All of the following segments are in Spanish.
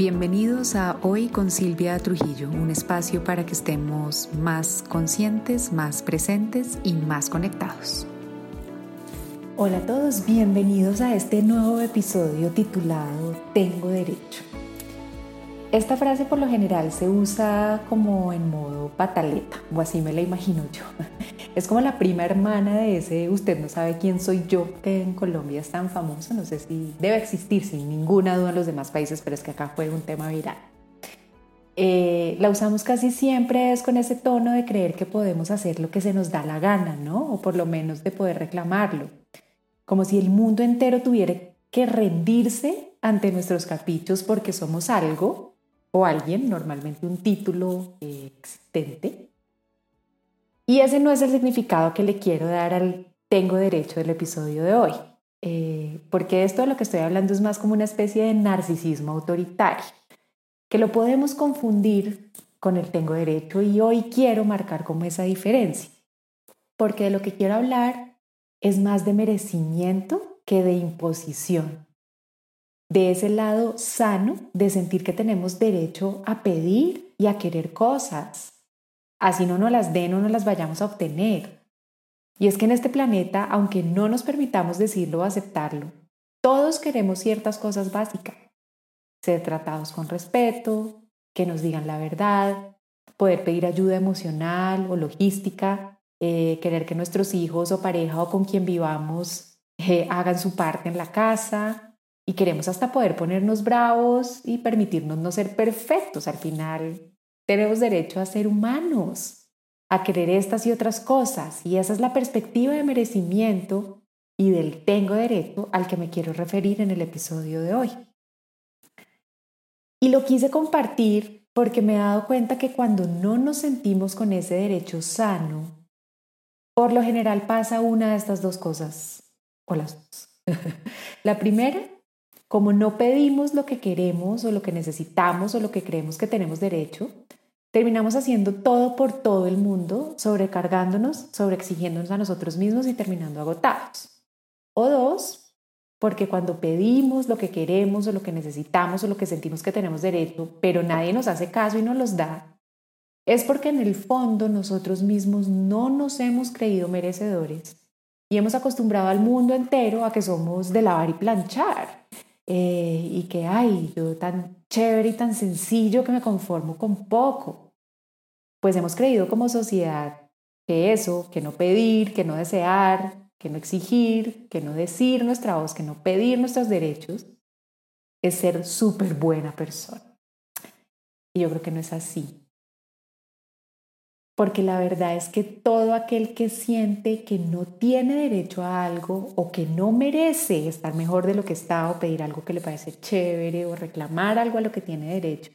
Bienvenidos a Hoy con Silvia Trujillo, un espacio para que estemos más conscientes, más presentes y más conectados. Hola a todos, bienvenidos a este nuevo episodio titulado Tengo derecho. Esta frase por lo general se usa como en modo pataleta, o así me la imagino yo. Es como la prima hermana de ese Usted no sabe quién soy yo, que en Colombia es tan famoso, no sé si debe existir sin ninguna duda en los demás países, pero es que acá fue un tema viral. Eh, la usamos casi siempre es con ese tono de creer que podemos hacer lo que se nos da la gana, ¿no? O por lo menos de poder reclamarlo. Como si el mundo entero tuviera que rendirse ante nuestros caprichos porque somos algo o alguien, normalmente un título eh, existente, y ese no es el significado que le quiero dar al tengo derecho del episodio de hoy, eh, porque esto de lo que estoy hablando es más como una especie de narcisismo autoritario, que lo podemos confundir con el tengo derecho y hoy quiero marcar como esa diferencia, porque de lo que quiero hablar es más de merecimiento que de imposición, de ese lado sano de sentir que tenemos derecho a pedir y a querer cosas así no nos las den o no las vayamos a obtener. Y es que en este planeta, aunque no nos permitamos decirlo o aceptarlo, todos queremos ciertas cosas básicas. Ser tratados con respeto, que nos digan la verdad, poder pedir ayuda emocional o logística, eh, querer que nuestros hijos o pareja o con quien vivamos eh, hagan su parte en la casa y queremos hasta poder ponernos bravos y permitirnos no ser perfectos. Al final, tenemos derecho a ser humanos, a querer estas y otras cosas. Y esa es la perspectiva de merecimiento y del tengo derecho al que me quiero referir en el episodio de hoy. Y lo quise compartir porque me he dado cuenta que cuando no nos sentimos con ese derecho sano, por lo general pasa una de estas dos cosas, o las dos. la primera, como no pedimos lo que queremos o lo que necesitamos o lo que creemos que tenemos derecho, Terminamos haciendo todo por todo el mundo, sobrecargándonos, sobreexigiéndonos a nosotros mismos y terminando agotados. O dos, porque cuando pedimos lo que queremos o lo que necesitamos o lo que sentimos que tenemos derecho, pero nadie nos hace caso y nos los da, es porque en el fondo nosotros mismos no nos hemos creído merecedores y hemos acostumbrado al mundo entero a que somos de lavar y planchar eh, y que, ay, yo tan chévere y tan sencillo que me conformo con poco. Pues hemos creído como sociedad que eso, que no pedir, que no desear, que no exigir, que no decir nuestra voz, que no pedir nuestros derechos, es ser súper buena persona. Y yo creo que no es así porque la verdad es que todo aquel que siente que no tiene derecho a algo o que no merece estar mejor de lo que está o pedir algo que le parece chévere o reclamar algo a lo que tiene derecho,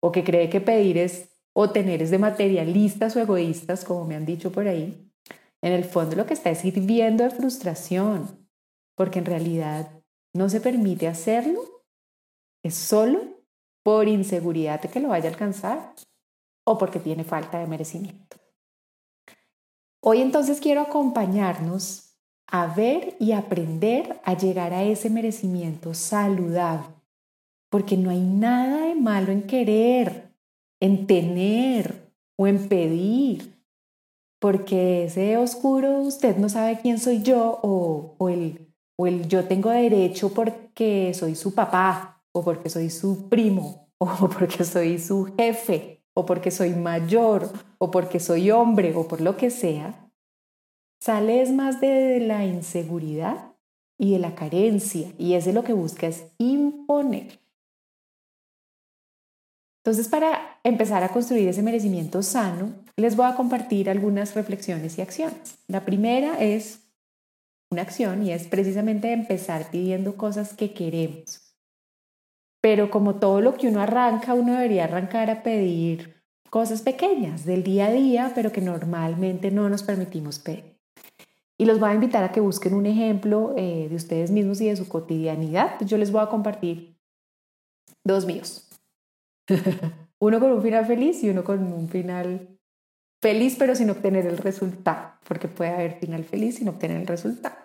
o que cree que pedir es o tener es de materialistas o egoístas, como me han dicho por ahí, en el fondo lo que está es hirviendo de frustración, porque en realidad no se permite hacerlo, es solo por inseguridad de que lo vaya a alcanzar o porque tiene falta de merecimiento. Hoy entonces quiero acompañarnos a ver y aprender a llegar a ese merecimiento saludable, porque no hay nada de malo en querer, en tener o en pedir, porque ese oscuro usted no sabe quién soy yo o, el, o el yo tengo derecho porque soy su papá o porque soy su primo o porque soy su jefe o porque soy mayor, o porque soy hombre, o por lo que sea, sale es más de la inseguridad y de la carencia, y ese lo que busca es imponer. Entonces, para empezar a construir ese merecimiento sano, les voy a compartir algunas reflexiones y acciones. La primera es una acción y es precisamente empezar pidiendo cosas que queremos. Pero como todo lo que uno arranca, uno debería arrancar a pedir cosas pequeñas del día a día, pero que normalmente no nos permitimos pedir. Y los voy a invitar a que busquen un ejemplo eh, de ustedes mismos y de su cotidianidad. Yo les voy a compartir dos míos. uno con un final feliz y uno con un final feliz, pero sin obtener el resultado, porque puede haber final feliz sin obtener el resultado.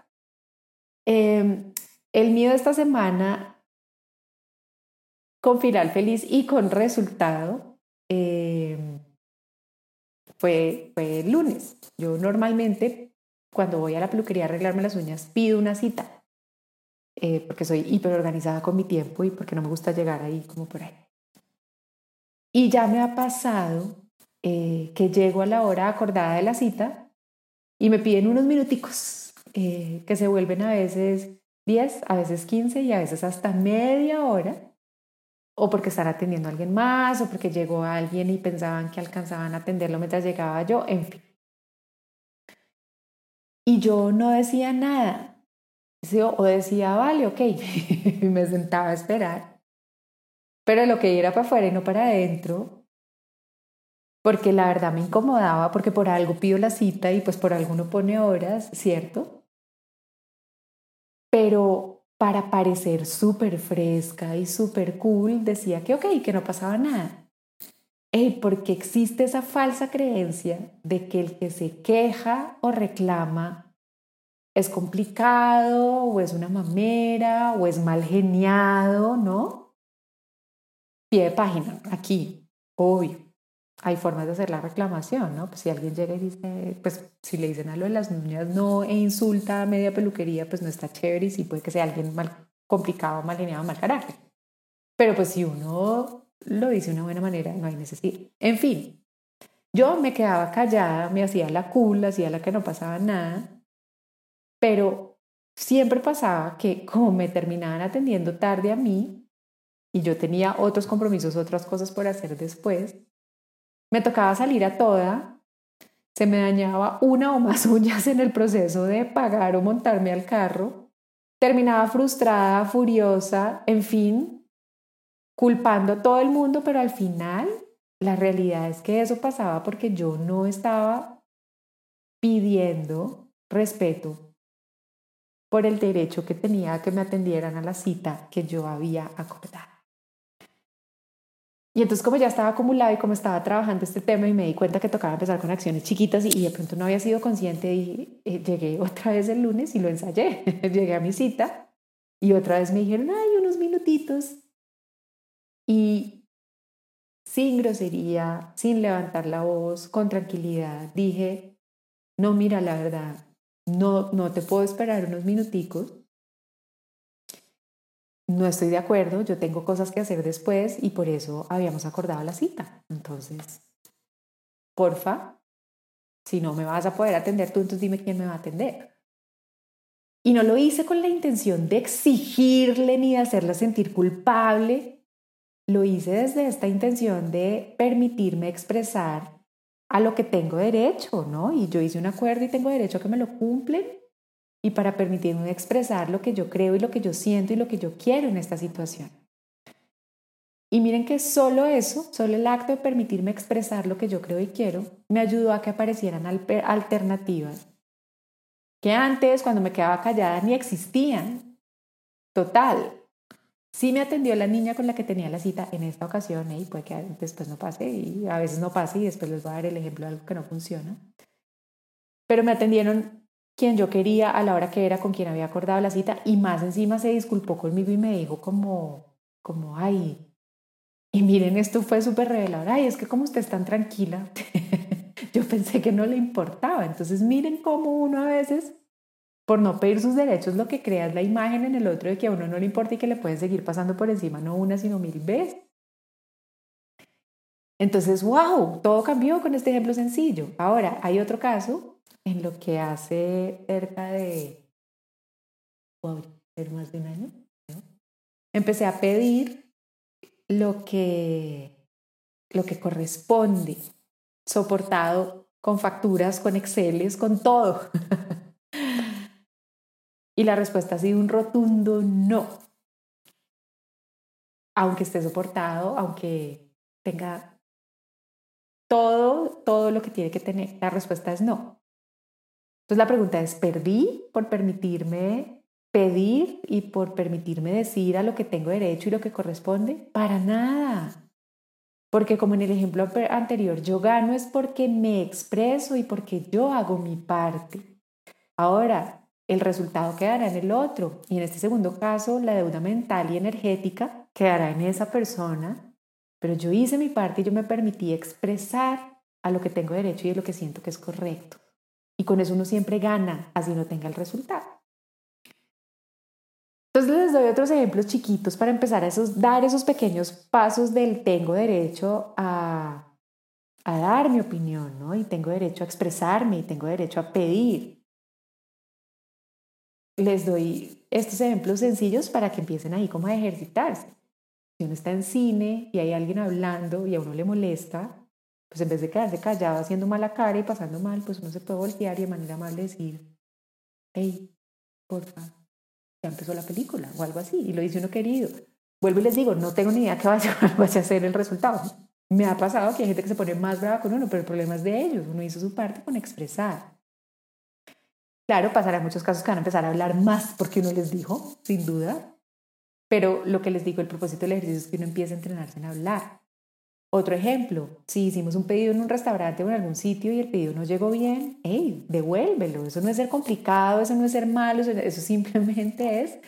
Em, el mío de esta semana con final feliz y con resultado eh, fue, fue el lunes. Yo normalmente cuando voy a la peluquería a arreglarme las uñas pido una cita eh, porque soy hiper organizada con mi tiempo y porque no me gusta llegar ahí como por ahí. Y ya me ha pasado eh, que llego a la hora acordada de la cita y me piden unos minuticos que se vuelven a veces 10, a veces 15 y a veces hasta media hora, o porque están atendiendo a alguien más, o porque llegó alguien y pensaban que alcanzaban a atenderlo mientras llegaba yo, en fin. Y yo no decía nada, o decía, vale, ok, y me sentaba a esperar. Pero lo que era para afuera y no para adentro, porque la verdad me incomodaba, porque por algo pido la cita y pues por algo uno pone horas, ¿cierto? Pero para parecer súper fresca y súper cool, decía que ok, que no pasaba nada. Hey, porque existe esa falsa creencia de que el que se queja o reclama es complicado o es una mamera o es mal geniado, ¿no? Pie de página, aquí, obvio. Hay formas de hacer la reclamación, ¿no? Pues si alguien llega y dice, pues si le dicen a lo de las niñas no e insulta a media peluquería, pues no está chévere y sí puede que sea alguien mal complicado, mal geniado, mal carácter. Pero pues si uno lo dice de una buena manera, no hay necesidad. En fin, yo me quedaba callada, me hacía la cool, hacía la que no pasaba nada pero siempre pasaba que como me terminaban atendiendo tarde a mí y yo tenía otros compromisos, otras cosas por hacer después, me tocaba salir a toda, se me dañaba una o más uñas en el proceso de pagar o montarme al carro, terminaba frustrada, furiosa, en fin, culpando a todo el mundo, pero al final la realidad es que eso pasaba porque yo no estaba pidiendo respeto por el derecho que tenía que me atendieran a la cita que yo había acordado. Y entonces como ya estaba acumulado y como estaba trabajando este tema y me di cuenta que tocaba empezar con acciones chiquitas y, de pronto no había sido consciente y eh, llegué otra vez el lunes y lo ensayé. llegué a mi cita y otra vez me dijeron, ay, unos minutitos. Y sin grosería, sin levantar la voz, con tranquilidad, dije, no, mira, la verdad, no, no te puedo esperar unos minuticos, no estoy de acuerdo, yo tengo cosas que hacer después y por eso habíamos acordado la cita. Entonces, porfa, si no me vas a poder atender tú, entonces dime quién me va a atender. Y no lo hice con la intención de exigirle ni de hacerla sentir culpable. Lo hice desde esta intención de permitirme expresar a lo que tengo derecho, ¿no? Y yo hice un acuerdo y tengo derecho a que me lo cumplen y para permitirme expresar lo que yo creo y lo que yo siento y lo que yo quiero en esta situación. Y miren que solo eso, solo el acto de permitirme expresar lo que yo creo y quiero, me ayudó a que aparecieran alternativas que antes, cuando me quedaba callada, ni existían. Total, Sí me atendió la niña con la que tenía la cita en esta ocasión y puede que después no pase y a veces no pase y después les voy a dar el ejemplo de algo que no funciona. Pero me atendieron quien yo quería a la hora que era con quien había acordado la cita y más encima se disculpó conmigo y me dijo como, como, ay, y miren, esto fue súper revelador, ay, es que como usted es tan tranquila, yo pensé que no le importaba. Entonces miren cómo uno a veces por no pedir sus derechos, lo que crea es la imagen en el otro de que a uno no le importa y que le pueden seguir pasando por encima no una, sino mil veces. Entonces, wow, todo cambió con este ejemplo sencillo. Ahora, hay otro caso en lo que hace cerca de, más de un año, empecé a pedir lo que, lo que corresponde, soportado con facturas, con Exceles, con todo. Y la respuesta ha sido un rotundo no. Aunque esté soportado, aunque tenga todo, todo lo que tiene que tener, la respuesta es no. Entonces la pregunta es, ¿perdí por permitirme pedir y por permitirme decir a lo que tengo derecho y lo que corresponde? Para nada. Porque como en el ejemplo anterior, yo gano es porque me expreso y porque yo hago mi parte. Ahora, el resultado quedará en el otro. Y en este segundo caso, la deuda mental y energética quedará en esa persona, pero yo hice mi parte y yo me permití expresar a lo que tengo derecho y a lo que siento que es correcto. Y con eso uno siempre gana, así no tenga el resultado. Entonces les doy otros ejemplos chiquitos para empezar a esos, dar esos pequeños pasos del tengo derecho a, dar mi opinión, ¿no? Y tengo derecho a expresarme y tengo derecho a pedir. Les doy estos ejemplos sencillos para que empiecen ahí como a ejercitarse. Si uno está en cine y hay alguien hablando y a uno le molesta, pues en vez de quedarse callado haciendo mala cara y pasando mal, pues uno se puede voltear y de manera amable decir, hey, porfa, ya empezó la película o algo así, y lo dice uno querido. Vuelvo y les digo, no tengo ni idea qué vaya, vaya a ser el resultado. Me ha pasado que hay gente que se pone más brava con uno, pero el problema es de ellos. Uno hizo su parte con expresar. Claro, pasará muchos casos que van a empezar a hablar más porque uno les dijo, sin duda. Pero lo que les digo, el propósito del ejercicio es que uno empiece a entrenarse en hablar. Otro ejemplo, si hicimos un pedido en un restaurante o en algún sitio y el pedido no llegó bien, hey, devuélvelo. Eso no es ser complicado, eso no es ser malo, eso simplemente es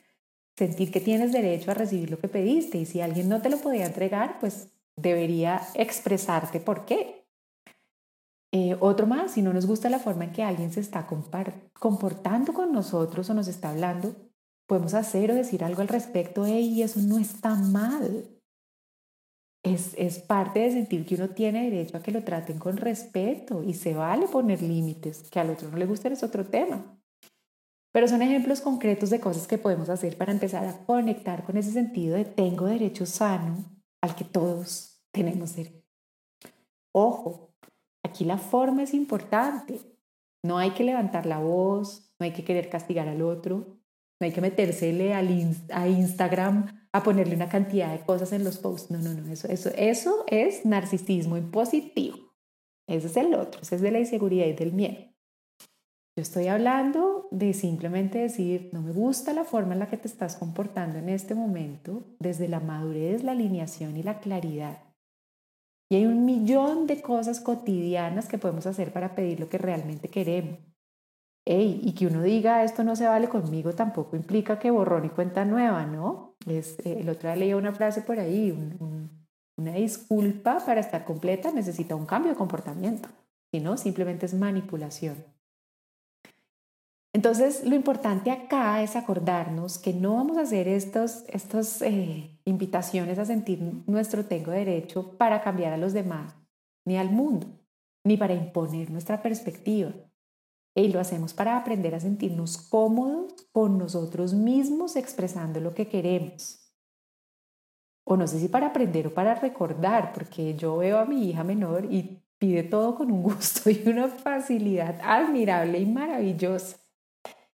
sentir que tienes derecho a recibir lo que pediste. Y si alguien no te lo podía entregar, pues debería expresarte por qué. Eh, otro más, si no nos gusta la forma en que alguien se está comportando con nosotros o nos está hablando, podemos hacer o decir algo al respecto, hey, eso no está mal es, parte de sentir que uno tiene derecho a que lo traten con respeto y se vale poner límites, que al otro no le gusten es otro tema. Pero son ejemplos concretos de cosas que podemos hacer para empezar a conectar con ese sentido de tengo derecho sano al que todos tenemos derecho. Ojo, aquí la forma es importante. No hay que levantar la voz, no hay que querer castigar al otro, no hay que metérsele a Instagram a ponerle una cantidad de cosas en los posts. No, no, no, eso, eso, eso es narcisismo impositivo. Ese es el otro, ese es de la inseguridad y del miedo. Yo estoy hablando de simplemente decir, no me gusta la forma en la que te estás comportando en este momento, desde la madurez, la alineación y la claridad. Y hay un millón de cosas cotidianas que podemos hacer para pedir lo que realmente queremos. Ey, y que uno diga esto no se vale conmigo tampoco implica que borrón y cuenta nueva, ¿no? Eh, el otro día leía una frase por ahí, una disculpa para estar completa necesita un cambio de comportamiento, si no, simplemente es manipulación. Entonces, lo importante acá es acordarnos que no vamos a hacer estas estos, eh, invitaciones a sentir nuestro tengo derecho para cambiar a los demás, ni al mundo, ni para imponer nuestra perspectiva y lo hacemos para aprender a sentirnos cómodos con nosotros mismos expresando lo que queremos. O no sé si para aprender o para recordar, porque yo veo a mi hija menor y pide todo con un gusto y una facilidad admirable y maravillosa.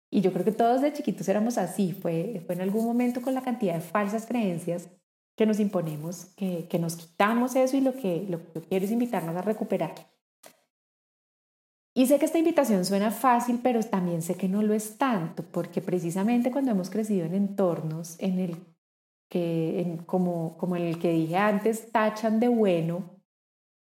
Y yo creo que todos de chiquitos éramos así. Fue, fue en algún momento con la cantidad de falsas creencias que nos imponemos, que, que nos quitamos eso y lo que, lo que yo quiero es invitarnos a recuperar. Y sé que esta invitación suena fácil, pero también sé que no lo es tanto, porque precisamente cuando hemos crecido en entornos en el que, como, como en el que dije antes, tachan de bueno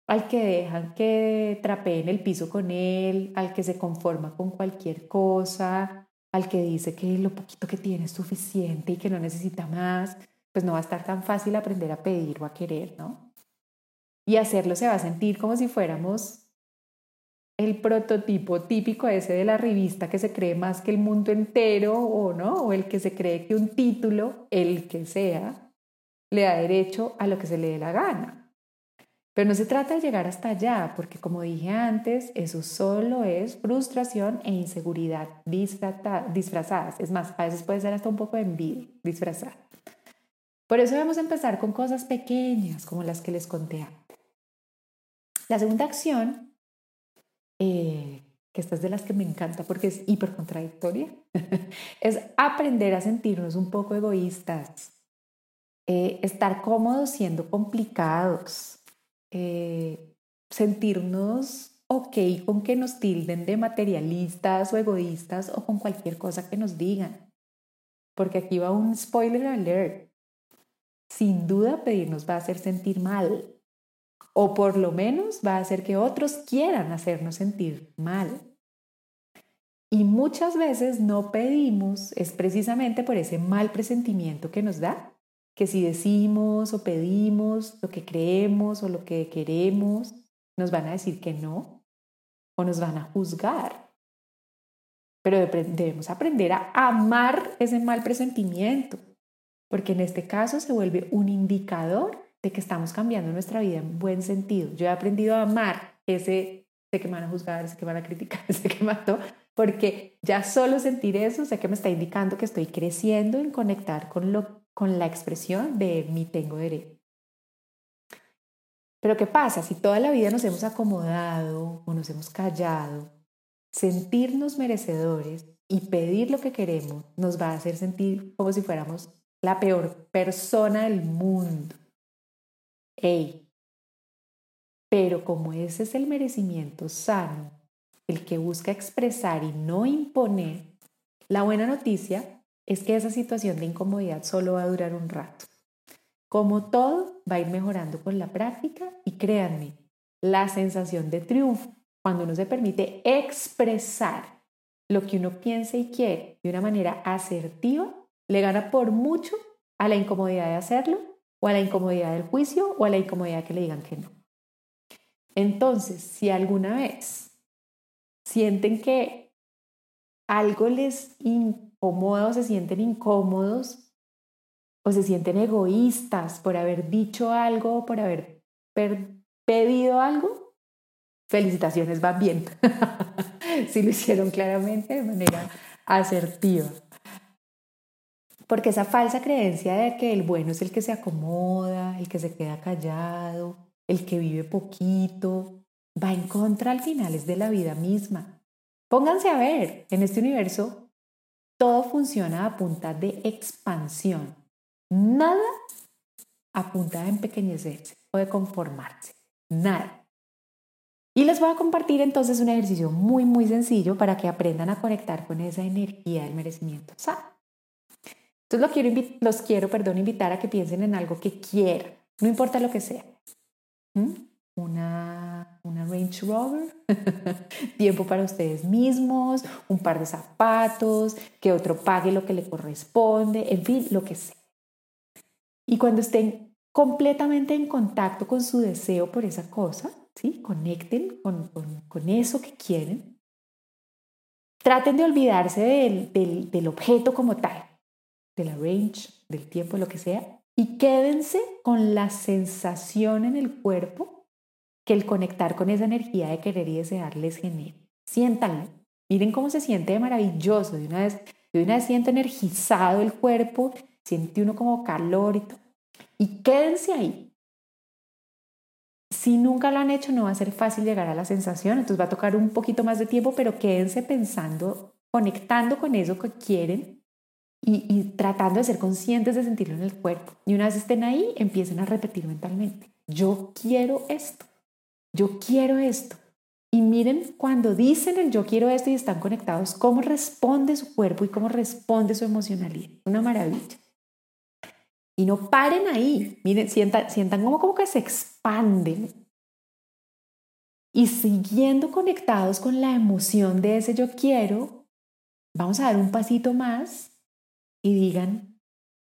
al que dejan que trapeen el piso con él, al que se conforma con cualquier cosa, al que dice que lo poquito que tiene es suficiente y que no necesita más, pues no va a estar tan fácil aprender a pedir o a querer, ¿no? Y hacerlo se va a sentir como si fuéramos el prototipo típico ese de la revista que se cree más que el mundo entero o no, o el que se cree que un título, el que sea, le da derecho a lo que se le dé la gana. Pero no se trata de llegar hasta allá, porque como dije antes, eso solo es frustración e inseguridad disfrazadas. Es más, a veces puede ser hasta un poco de envidia disfrazada. Por eso vamos a empezar con cosas pequeñas, como las que les conté antes. La segunda acción eh, que esta es de las que me encanta porque es hiper contradictoria, es aprender a sentirnos un poco egoístas, eh, estar cómodos siendo complicados, eh, sentirnos ok con que nos tilden de materialistas o egoístas o con cualquier cosa que nos digan. Porque aquí va un spoiler alert. Sin duda pedirnos va a hacer sentir mal o por lo menos va a hacer que otros quieran hacernos sentir mal. Y muchas veces no pedimos, es precisamente por ese mal presentimiento que nos da, que si decimos o pedimos lo que creemos o lo que queremos, nos van a decir que no o nos van a juzgar. Pero debemos aprender a amar ese mal presentimiento, porque en este caso se vuelve un indicador de que estamos cambiando nuestra vida en buen sentido. Yo he aprendido a amar ese, sé que me van a juzgar, sé que me van a criticar, sé que mató, porque ya solo sentir eso sé que me está indicando que estoy creciendo en conectar con, lo, con la expresión de mi tengo derecho. Pero ¿qué pasa? Si toda la vida nos hemos acomodado o nos hemos callado, sentirnos merecedores y pedir lo que queremos nos va a hacer sentir como si fuéramos la peor persona del mundo. Pero como ese es el merecimiento sano, el que busca expresar y no imponer, la buena noticia es que esa situación de incomodidad solo va a durar un rato. Como todo, va a ir mejorando con la práctica y créanme, la sensación de triunfo, cuando uno se permite expresar lo que uno piensa y quiere de una manera asertiva, le gana por mucho a la incomodidad de hacerlo o a la incomodidad del juicio o a la incomodidad que le digan que no. Entonces, si alguna vez sienten que algo les incomoda o se sienten incómodos o se sienten egoístas por haber dicho algo o por haber pedido algo, felicitaciones, van bien. si lo hicieron claramente de manera asertiva. Porque esa falsa creencia de que el bueno es el que se acomoda, el que se queda callado, el que vive poquito, va en contra al final es de la vida misma. Pónganse a ver, en este universo todo funciona a punta de expansión. Nada a punta de empequeñecerse o de conformarse. Nada. Y les voy a compartir entonces un ejercicio muy, muy sencillo para que aprendan a conectar con esa energía del merecimiento. Entonces los quiero, perdón, invitar a que piensen en algo que quieran, no importa lo que sea. ¿Mm? Una, una Range Rover, tiempo para ustedes mismos, un par de zapatos, que otro pague lo que le corresponde, en fin, lo que sea. Y cuando estén completamente en contacto con su deseo por esa cosa, ¿sí? conecten con, con, eso que quieren, traten de olvidarse del, del, del objeto como tal de la range, del tiempo, lo que sea, y quédense con la sensación en el cuerpo que el conectar con esa energía de querer y desear les genera. Siéntanlo. Miren cómo se siente maravilloso. De una vez, de una vez siento energizado el cuerpo, siente uno como calor y todo. Y quédense ahí. Si nunca lo han hecho, no va a ser fácil llegar a la sensación, entonces va a tocar un poquito más de tiempo, pero quédense pensando, conectando con eso que quieren y, tratando de ser conscientes de sentirlo en el cuerpo. Y una vez estén ahí, empiecen a repetir mentalmente, yo quiero esto, yo quiero esto. Y miren cuando dicen el yo quiero esto y están conectados, cómo responde su cuerpo y cómo responde su emocionalidad. Una maravilla. Y no paren ahí, miren, sientan, sientan como, como que se expanden. Y siguiendo conectados con la emoción de ese yo quiero, vamos a dar un pasito más y digan,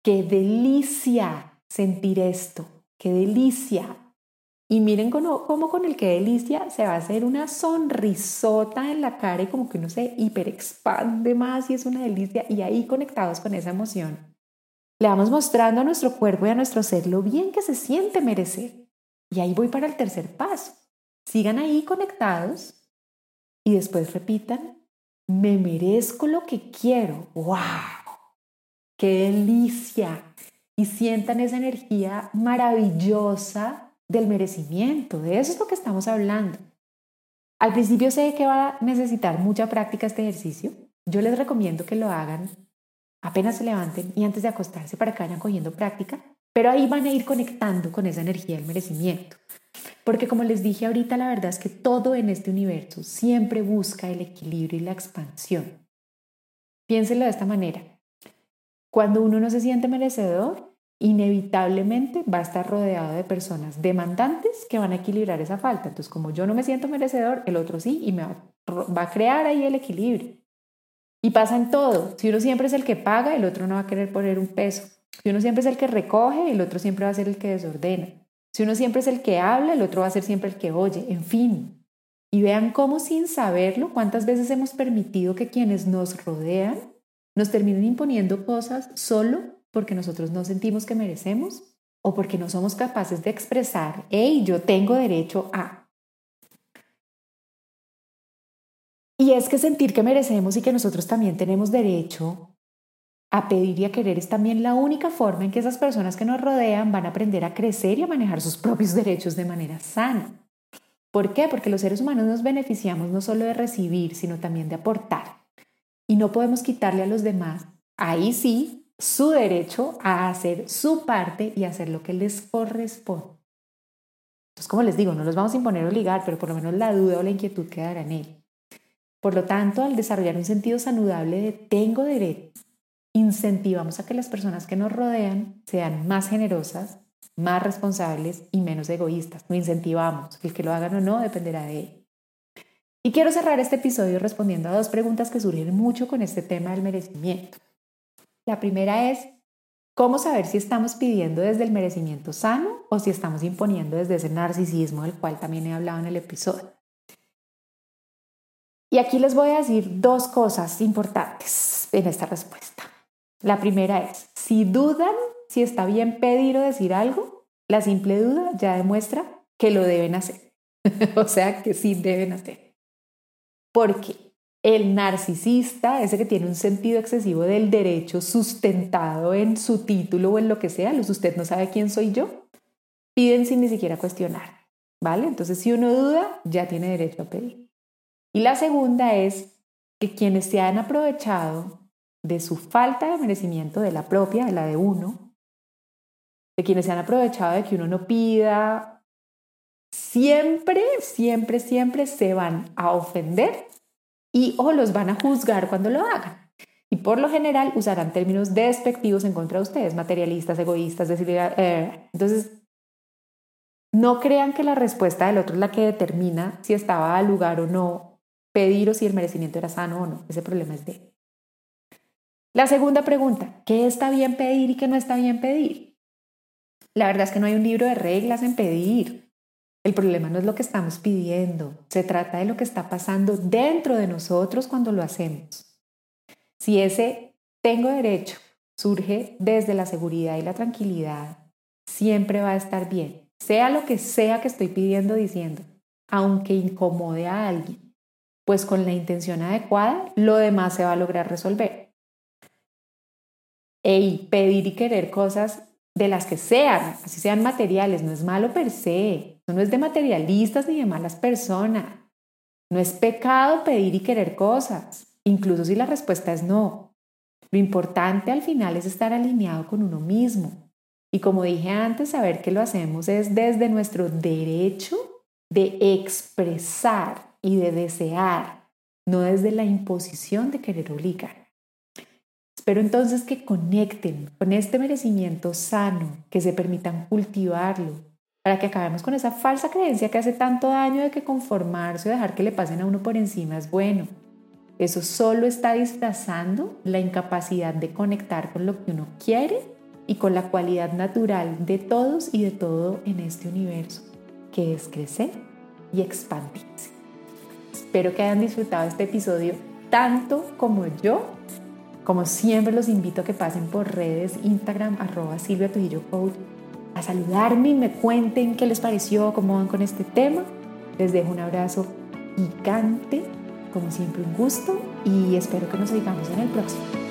qué delicia sentir esto, qué delicia. Y miren cómo, con el qué delicia se va a hacer una sonrisota en la cara y como que uno se hiperexpande más y es una delicia. Y ahí conectados con esa emoción, le vamos mostrando a nuestro cuerpo y a nuestro ser lo bien que se siente merecer. Y ahí voy para el tercer paso. Sigan ahí conectados y después repitan, me merezco lo que quiero. ¡Wow! Qué delicia. Y sientan esa energía maravillosa del merecimiento. De eso es lo que estamos hablando. Al principio sé que va a necesitar mucha práctica este ejercicio. Yo les recomiendo que lo hagan apenas se levanten y antes de acostarse para que vayan cogiendo práctica, pero ahí van a ir conectando con esa energía del merecimiento. Porque como les dije ahorita, la verdad es que todo en este universo siempre busca el equilibrio y la expansión. Piénsenlo de esta manera. Cuando uno no se siente merecedor, inevitablemente va a estar rodeado de personas demandantes que van a equilibrar esa falta. Entonces, como yo no me siento merecedor, el otro sí, y me va, a crear ahí el equilibrio. Y pasa en todo. Si uno siempre es el que paga, el otro no va a querer poner un peso. Si uno siempre es el que recoge, el otro siempre va a ser el que desordena. Si uno siempre es el que habla, el otro va a ser siempre el que oye. En fin. Y vean cómo sin saberlo, cuántas veces hemos permitido que quienes nos rodean nos terminen imponiendo cosas solo porque nosotros no sentimos que merecemos o porque no somos capaces de expresar, hey, yo tengo derecho a. Y es que sentir que merecemos y que nosotros también tenemos derecho a pedir y a querer es también la única forma en que esas personas que nos rodean van a aprender a crecer y a manejar sus propios derechos de manera sana. ¿Por qué? Porque los seres humanos nos beneficiamos no solo de recibir, sino también de aportar. Y no podemos quitarle a los demás, ahí sí, su derecho a hacer su parte y hacer lo que les corresponde. Entonces, como les digo, no los vamos a imponer o obligar, pero por lo menos la duda o la inquietud quedará en él. Por lo tanto, al desarrollar un sentido saludable de tengo derecho, incentivamos a que las personas que nos rodean sean más generosas, más responsables y menos egoístas. Lo incentivamos. El que lo hagan o no dependerá de él. Y quiero cerrar este episodio respondiendo a dos preguntas que surgen mucho con este tema del merecimiento. La primera es, ¿cómo saber si estamos pidiendo desde el merecimiento sano o si estamos imponiendo desde ese narcisismo del cual también he hablado en el episodio? Y aquí les voy a decir dos cosas importantes en esta respuesta. La primera es, si dudan si está bien pedir o decir algo, la simple duda ya demuestra que lo deben hacer. o sea, que sí deben hacer. Porque el narcisista, ese que tiene un sentido excesivo del derecho sustentado en su título o en lo que sea, los usted no sabe quién soy yo, piden sin ni siquiera cuestionar, ¿vale? Entonces, si uno duda, ya tiene derecho a pedir. Y la segunda es que quienes se han aprovechado de su falta de merecimiento, de la propia, de la de uno, de quienes se han aprovechado de que uno no pida, siempre, siempre, siempre se van a ofender y o los van a juzgar cuando lo hagan. Y por lo general usarán términos despectivos en contra de ustedes, materialistas, egoístas, decir, eh, entonces no crean que la respuesta del otro es la que determina si estaba al lugar o no pedir o si el merecimiento era sano o no. Ese problema es de. La segunda pregunta, ¿qué está bien pedir y qué no está bien pedir? La verdad es que no hay un libro de reglas en pedir. El problema no es lo que estamos pidiendo, se trata de lo que está pasando dentro de nosotros cuando lo hacemos. Si ese tengo derecho surge desde la seguridad y la tranquilidad, siempre va a estar bien, sea lo que sea que estoy pidiendo diciendo, aunque incomode a alguien, pues con la intención adecuada, lo demás se va a lograr resolver. Y pedir y querer cosas de las que sean, así sean materiales, no es malo per se, no es de materialistas ni de malas personas. No es pecado pedir y querer cosas, incluso si la respuesta es no. Lo importante al final es estar alineado con uno mismo. Y como dije antes, saber que lo hacemos es desde nuestro derecho de expresar y de desear, no desde la imposición de querer obligar. Espero entonces que conecten con este merecimiento sano, que se permitan cultivarlo, para que acabemos con esa falsa creencia que hace tanto daño de que conformarse o dejar que le pasen a uno por encima es bueno. Eso solo está disfrazando la incapacidad de conectar con lo que uno quiere y con la cualidad natural de todos y de todo en este universo, que es crecer y expandirse. Espero que hayan disfrutado este episodio tanto como yo como siempre los invito a que pasen por redes Instagram arroba Silvia Coach saludarme y me cuenten qué les pareció, cómo van con este tema. Les dejo un abrazo picante, como siempre un gusto y espero que nos sigamos en el próximo.